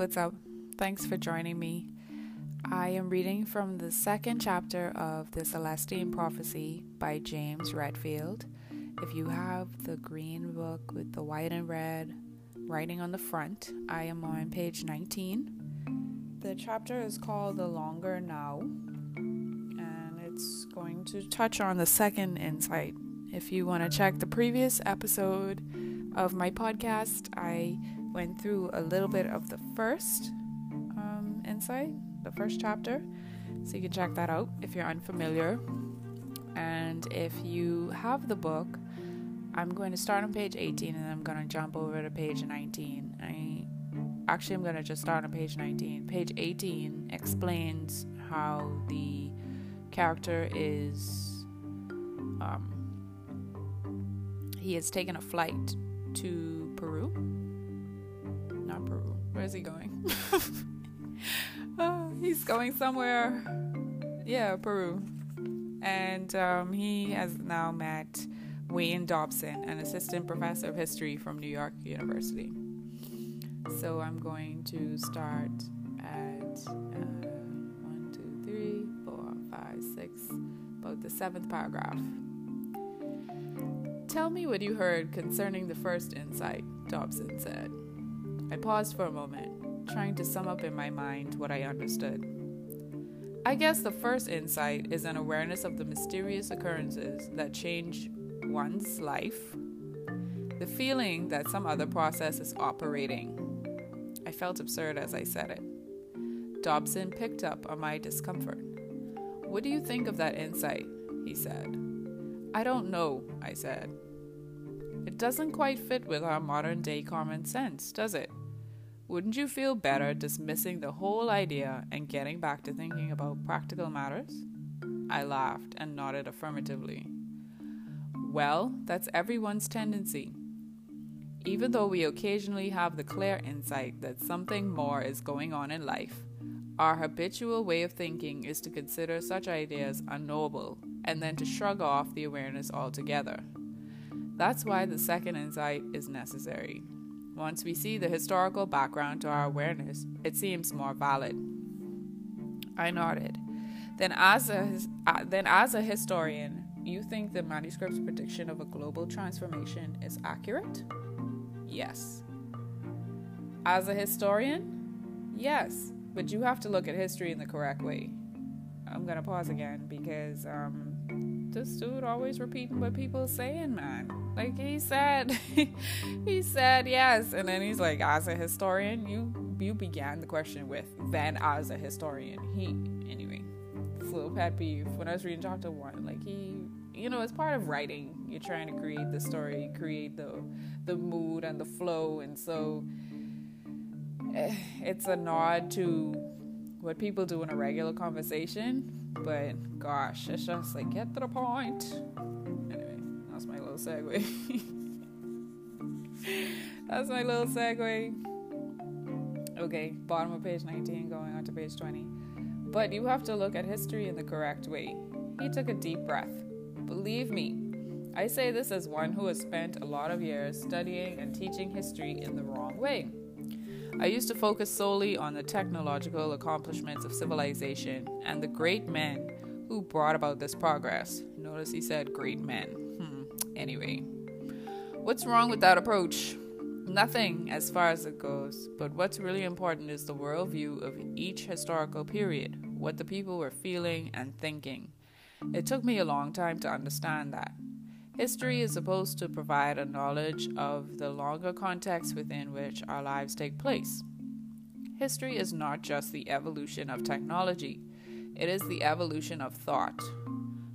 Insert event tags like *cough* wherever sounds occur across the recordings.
what's up? Thanks for joining me. I am reading from the second chapter of The Celestine Prophecy by James Redfield. If you have the green book with the white and red writing on the front, I am on page 19. The chapter is called The Longer Now, and it's going to touch on the second insight. If you want to check the previous episode of my podcast, I went through a little bit of the first um, insight, the first chapter. So you can check that out if you're unfamiliar. And if you have the book, I'm going to start on page 18 and I'm going to jump over to page 19. I actually I'm going to just start on page 19. Page 18 explains how the character is um, he has taken a flight to Peru not Peru. Where is he going? *laughs* oh, he's going somewhere. Yeah, Peru. And um, he has now met Wayne Dobson, an assistant professor of history from New York University. So I'm going to start at uh, one, two, three, four, five, six, about the seventh paragraph. Tell me what you heard concerning the first insight, Dobson said. I paused for a moment, trying to sum up in my mind what I understood. I guess the first insight is an awareness of the mysterious occurrences that change one's life, the feeling that some other process is operating. I felt absurd as I said it. Dobson picked up on my discomfort. What do you think of that insight? he said. I don't know, I said. It doesn't quite fit with our modern day common sense, does it? Wouldn't you feel better dismissing the whole idea and getting back to thinking about practical matters? I laughed and nodded affirmatively. Well, that's everyone's tendency. Even though we occasionally have the clear insight that something more is going on in life, our habitual way of thinking is to consider such ideas unknowable and then to shrug off the awareness altogether. That's why the second insight is necessary. Once we see the historical background to our awareness, it seems more valid. I nodded. Then, as a uh, then as a historian, you think the manuscript's prediction of a global transformation is accurate? Yes. As a historian? Yes, but you have to look at history in the correct way. I'm gonna pause again because um, this dude always repeating what people are saying, man. Like he said, *laughs* he said yes, and then he's like, as a historian, you you began the question with then as a historian. He anyway, it's little pet peeve when I was reading chapter one. Like he, you know, it's part of writing. You're trying to create the story, create the the mood and the flow, and so eh, it's a nod to what people do in a regular conversation. But gosh, it's just like get to the point Anyway, that's my little segue. *laughs* That's my little segue. Okay, bottom of page 19, going on to page 20. But you have to look at history in the correct way. He took a deep breath. Believe me, I say this as one who has spent a lot of years studying and teaching history in the wrong way. I used to focus solely on the technological accomplishments of civilization and the great men who brought about this progress. Notice he said great men hmm. anyway. What's wrong with that approach? Nothing as far as it goes, but what's really important is the worldview of each historical period, what the people were feeling and thinking. It took me a long time to understand that. History is supposed to provide a knowledge of the longer context within which our lives take place. History is not just the evolution of technology, it is the evolution of thought,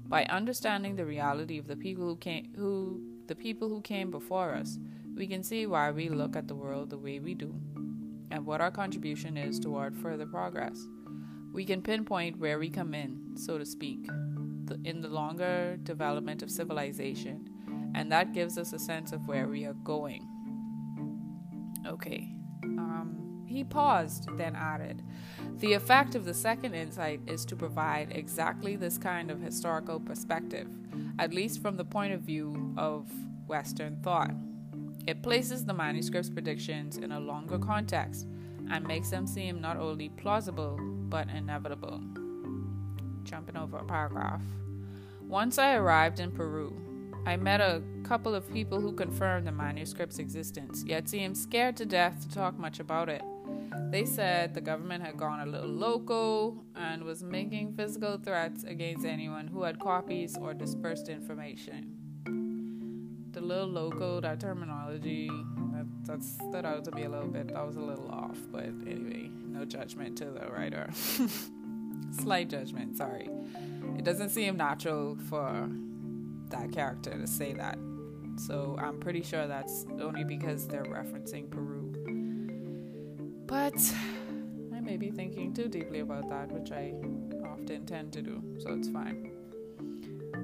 by understanding the reality of the people who came who the people who came before us, we can see why we look at the world the way we do and what our contribution is toward further progress. We can pinpoint where we come in, so to speak, in the longer development of civilization, and that gives us a sense of where we are going. Okay. Um, he paused, then added, The effect of the second insight is to provide exactly this kind of historical perspective, at least from the point of view of Western thought. It places the manuscript's predictions in a longer context and makes them seem not only plausible but inevitable. Jumping over a paragraph. Once I arrived in Peru, I met a couple of people who confirmed the manuscript's existence, yet seemed scared to death to talk much about it. They said the government had gone a little loco and was making physical threats against anyone who had copies or dispersed information. The little loco, that terminology, that, that stood out to me a little bit. That was a little off, but anyway, no judgment to the writer. *laughs* Slight judgment, sorry. It doesn't seem natural for that character to say that. So I'm pretty sure that's only because they're referencing Peru. But I may be thinking too deeply about that, which I often tend to do, so it's fine.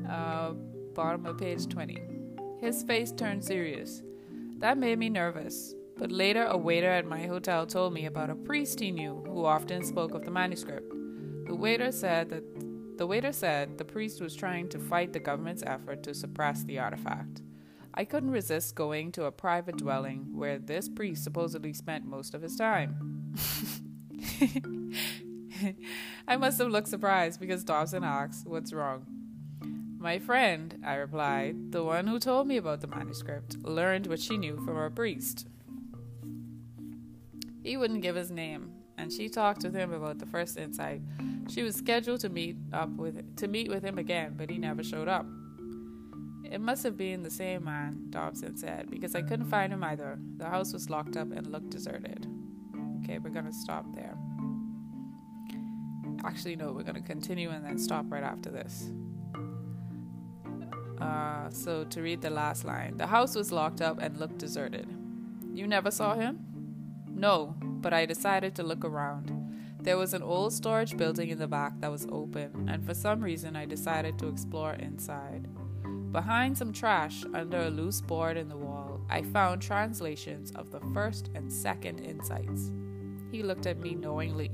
Uh, bottom of page 20. His face turned serious. That made me nervous, but later a waiter at my hotel told me about a priest he knew who often spoke of the manuscript. The waiter said that the waiter said the priest was trying to fight the government's effort to suppress the artifact. I couldn't resist going to a private dwelling where this priest supposedly spent most of his time. *laughs* I must have looked surprised because Dobson asked, What's wrong? My friend, I replied, the one who told me about the manuscript, learned what she knew from her priest. He wouldn't give his name, and she talked with him about the first insight she was scheduled to meet up with to meet with him again, but he never showed up. It must have been the same man, Dobson said, because I couldn't find him either. The house was locked up and looked deserted. Okay, we're gonna stop there. Actually, no, we're gonna continue and then stop right after this. Uh, so, to read the last line the house was locked up and looked deserted. You never saw him? No, but I decided to look around. There was an old storage building in the back that was open, and for some reason I decided to explore inside. Behind some trash under a loose board in the wall, I found translations of the first and second insights. He looked at me knowingly.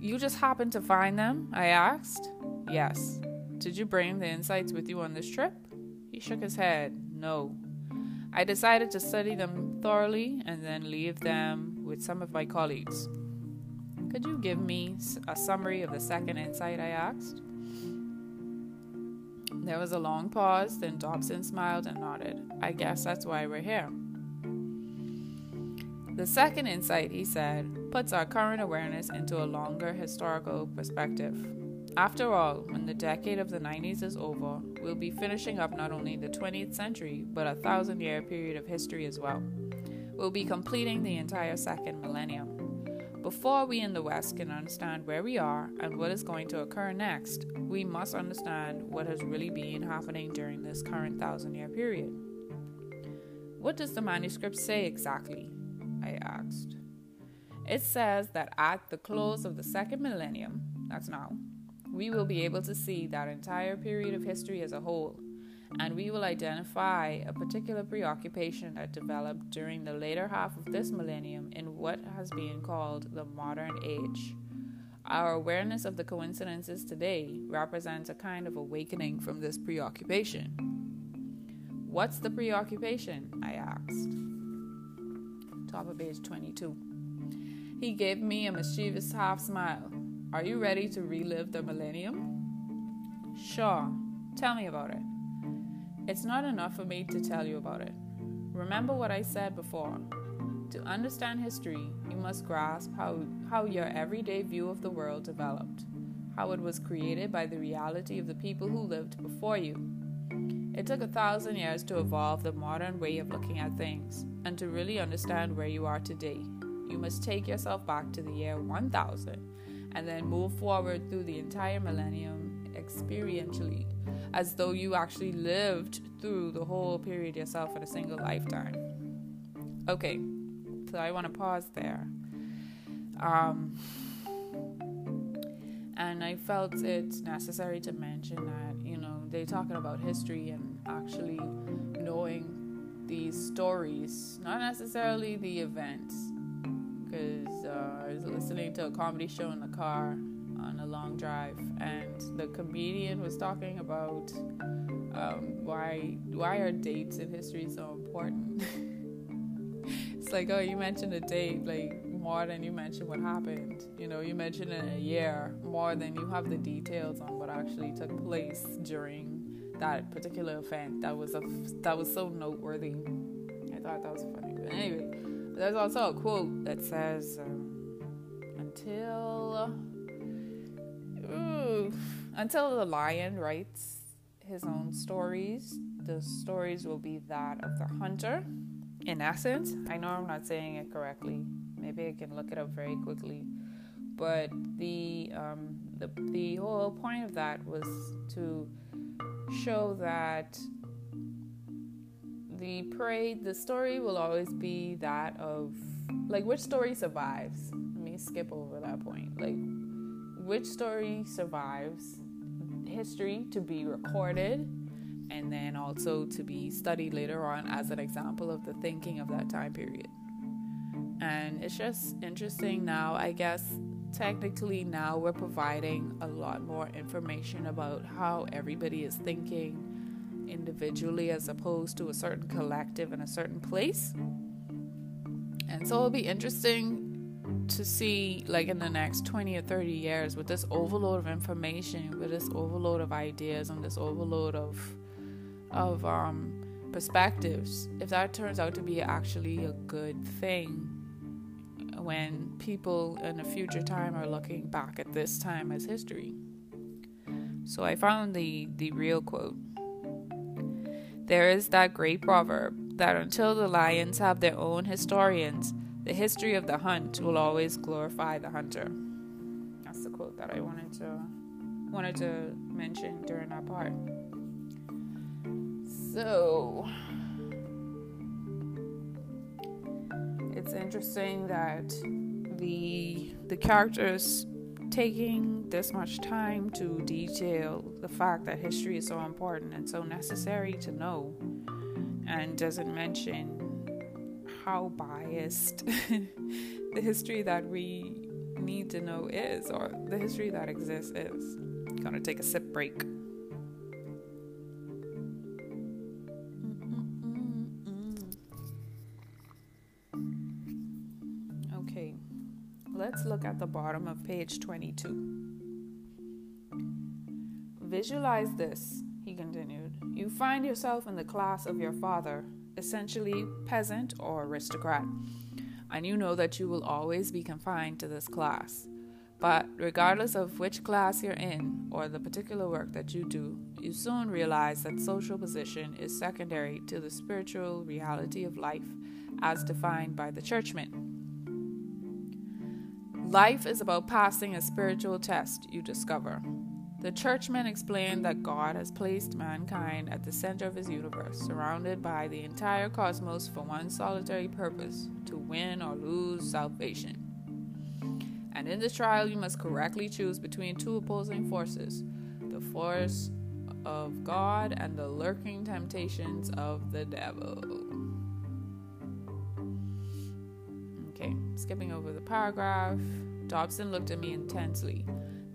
You just happened to find them? I asked. Yes. Did you bring the insights with you on this trip? He shook his head. No. I decided to study them thoroughly and then leave them with some of my colleagues. Could you give me a summary of the second insight? I asked. There was a long pause, then Dobson smiled and nodded. I guess that's why we're here. The second insight, he said, puts our current awareness into a longer historical perspective. After all, when the decade of the 90s is over, we'll be finishing up not only the 20th century, but a thousand year period of history as well. We'll be completing the entire second millennium. Before we in the West can understand where we are and what is going to occur next, we must understand what has really been happening during this current thousand year period. What does the manuscript say exactly? I asked. It says that at the close of the second millennium, that's now, we will be able to see that entire period of history as a whole and we will identify a particular preoccupation that developed during the later half of this millennium in what has been called the modern age. Our awareness of the coincidences today represents a kind of awakening from this preoccupation. What's the preoccupation? I asked. Top of page 22. He gave me a mischievous half smile. Are you ready to relive the millennium? Sure. Tell me about it. It's not enough for me to tell you about it. Remember what I said before. To understand history, you must grasp how, how your everyday view of the world developed, how it was created by the reality of the people who lived before you. It took a thousand years to evolve the modern way of looking at things, and to really understand where you are today, you must take yourself back to the year 1000 and then move forward through the entire millennium experientially as though you actually lived through the whole period yourself in a single lifetime. Okay, so I want to pause there. Um, and I felt it necessary to mention that, you know, they're talking about history and actually knowing these stories, not necessarily the events. Because uh, I was listening to a comedy show in the car on a long drive, and the comedian was talking about um, why why are dates in history so important. *laughs* it's like, oh, you mentioned a date, like more than you mention what happened. You know, you mentioned a year more than you have the details on what actually took place during that particular event. That was a that was so noteworthy. I thought that was funny. But anyway, there's also a quote that says, um, "Until." Ooh, until the lion writes his own stories, the stories will be that of the hunter. In essence, I know I'm not saying it correctly. Maybe I can look it up very quickly. But the um, the the whole point of that was to show that the prey, the story will always be that of like which story survives. Let me skip over that point. Like which story survives history to be recorded and then also to be studied later on as an example of the thinking of that time period. And it's just interesting now, I guess technically now we're providing a lot more information about how everybody is thinking individually as opposed to a certain collective in a certain place. And so it'll be interesting to see like in the next 20 or 30 years with this overload of information with this overload of ideas and this overload of of um, perspectives if that turns out to be actually a good thing when people in a future time are looking back at this time as history. So i found the the real quote. There is that great proverb that until the lions have their own historians the history of the hunt will always glorify the hunter. That's the quote that I wanted to wanted to mention during that part. So it's interesting that the the characters taking this much time to detail the fact that history is so important and so necessary to know and doesn't mention how biased *laughs* the history that we need to know is, or the history that exists is. Gonna take a sip break. Okay, let's look at the bottom of page 22. Visualize this, he continued. You find yourself in the class of your father essentially peasant or aristocrat, and you know that you will always be confined to this class. But regardless of which class you're in or the particular work that you do, you soon realize that social position is secondary to the spiritual reality of life as defined by the churchman. Life is about passing a spiritual test, you discover. The churchman explained that God has placed mankind at the center of his universe, surrounded by the entire cosmos for one solitary purpose to win or lose salvation. And in this trial, you must correctly choose between two opposing forces the force of God and the lurking temptations of the devil. Okay, skipping over the paragraph. Dobson looked at me intensely.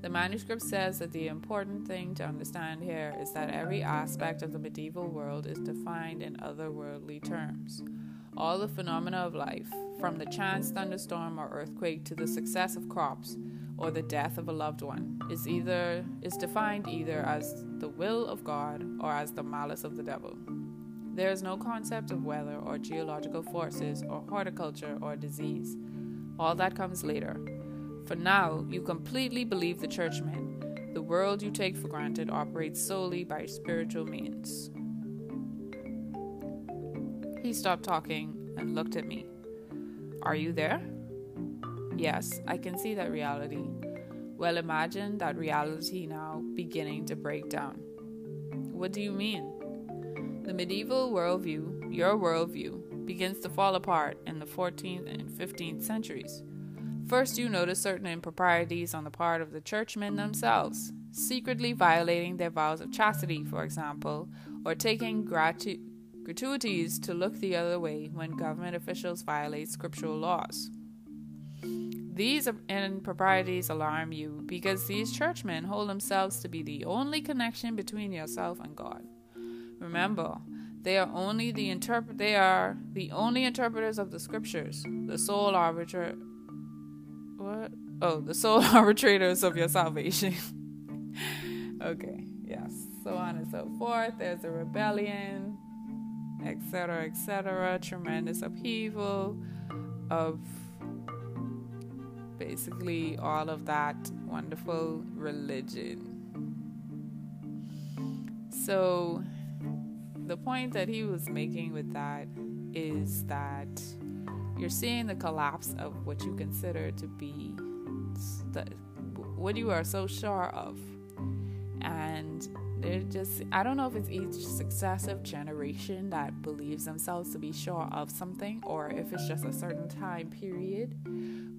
The manuscript says that the important thing to understand here is that every aspect of the medieval world is defined in otherworldly terms. All the phenomena of life, from the chance thunderstorm or earthquake to the success of crops or the death of a loved one, is either is defined either as the will of God or as the malice of the devil. There is no concept of weather or geological forces or horticulture or disease. All that comes later. For now, you completely believe the churchman. The world you take for granted operates solely by spiritual means. He stopped talking and looked at me. Are you there? Yes, I can see that reality. Well, imagine that reality now beginning to break down. What do you mean? The medieval worldview, your worldview, begins to fall apart in the 14th and 15th centuries. First, you notice certain improprieties on the part of the churchmen themselves, secretly violating their vows of chastity, for example, or taking gratu- gratuities to look the other way when government officials violate scriptural laws. These improprieties alarm you because these churchmen hold themselves to be the only connection between yourself and God. Remember They are only the interpret. They are the only interpreters of the scriptures. The sole arbiter. What? Oh, the sole *laughs* arbitrators of your salvation. *laughs* okay. Yes. So on and so forth. There's a rebellion, etc., etc. Tremendous upheaval of basically all of that wonderful religion. So the point that he was making with that is that you're seeing the collapse of what you consider to be the, what you are so sure of. And they're just, I don't know if it's each successive generation that believes themselves to be sure of something or if it's just a certain time period.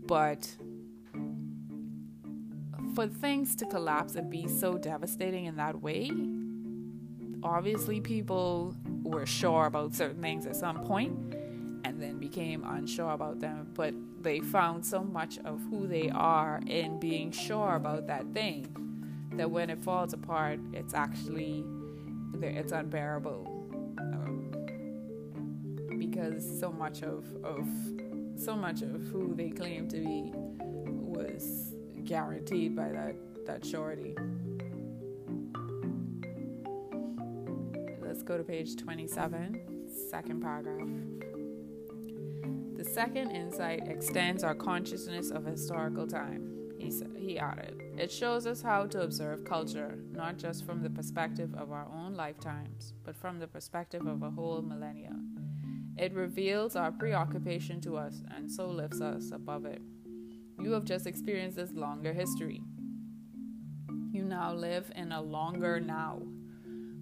But for things to collapse and be so devastating in that way, obviously people were sure about certain things at some point and then became unsure about them but they found so much of who they are in being sure about that thing that when it falls apart it's actually it's unbearable um, because so much of, of so much of who they claim to be was guaranteed by that that surety Let's go to page 27, second paragraph. Second insight extends our consciousness of historical time. He, said, he added, It shows us how to observe culture, not just from the perspective of our own lifetimes, but from the perspective of a whole millennia. It reveals our preoccupation to us and so lifts us above it. You have just experienced this longer history. You now live in a longer now.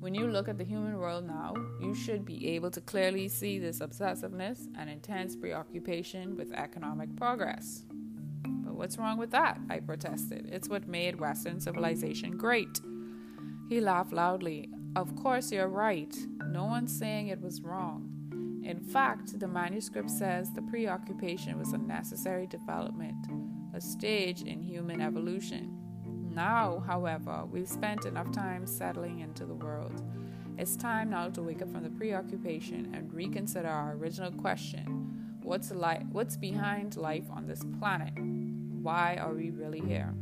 When you look at the human world now, you should be able to clearly see this obsessiveness and intense preoccupation with economic progress. But what's wrong with that? I protested. It's what made Western civilization great. He laughed loudly. Of course, you're right. No one's saying it was wrong. In fact, the manuscript says the preoccupation was a necessary development, a stage in human evolution. Now, however, we've spent enough time settling into the world. It's time now to wake up from the preoccupation and reconsider our original question what's, li- what's behind life on this planet? Why are we really here?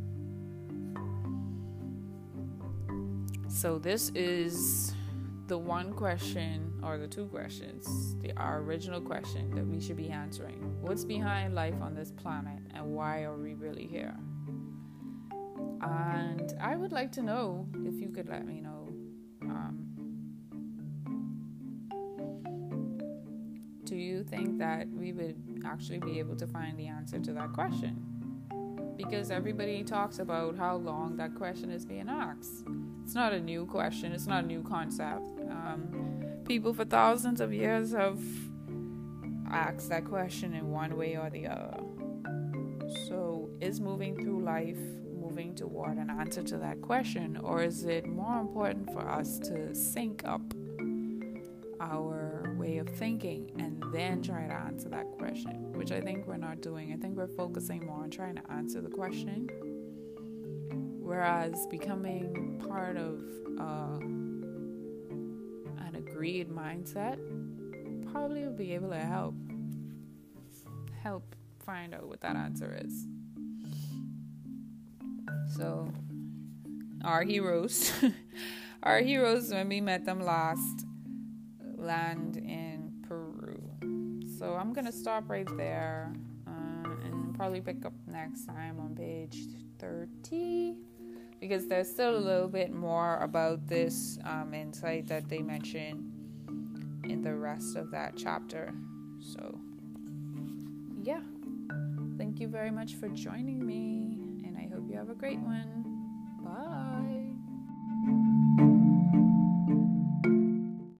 So, this is the one question or the two questions, the our original question that we should be answering. What's behind life on this planet and why are we really here? And I would like to know if you could let me know. Um, do you think that we would actually be able to find the answer to that question? Because everybody talks about how long that question is being asked. It's not a new question, it's not a new concept. Um, people for thousands of years have asked that question in one way or the other. So, is moving through life moving toward an answer to that question, or is it more important for us to sync up our way of thinking and then try to answer that question? Which I think we're not doing. I think we're focusing more on trying to answer the question, whereas becoming part of uh, an agreed mindset probably will be able to help help find out what that answer is. So, our heroes, *laughs* our heroes, when we met them last, land in Peru. So, I'm going to stop right there uh, and probably pick up next time on page 30 because there's still a little bit more about this um, insight that they mention in the rest of that chapter. So, yeah. Thank you very much for joining me. Have a great one.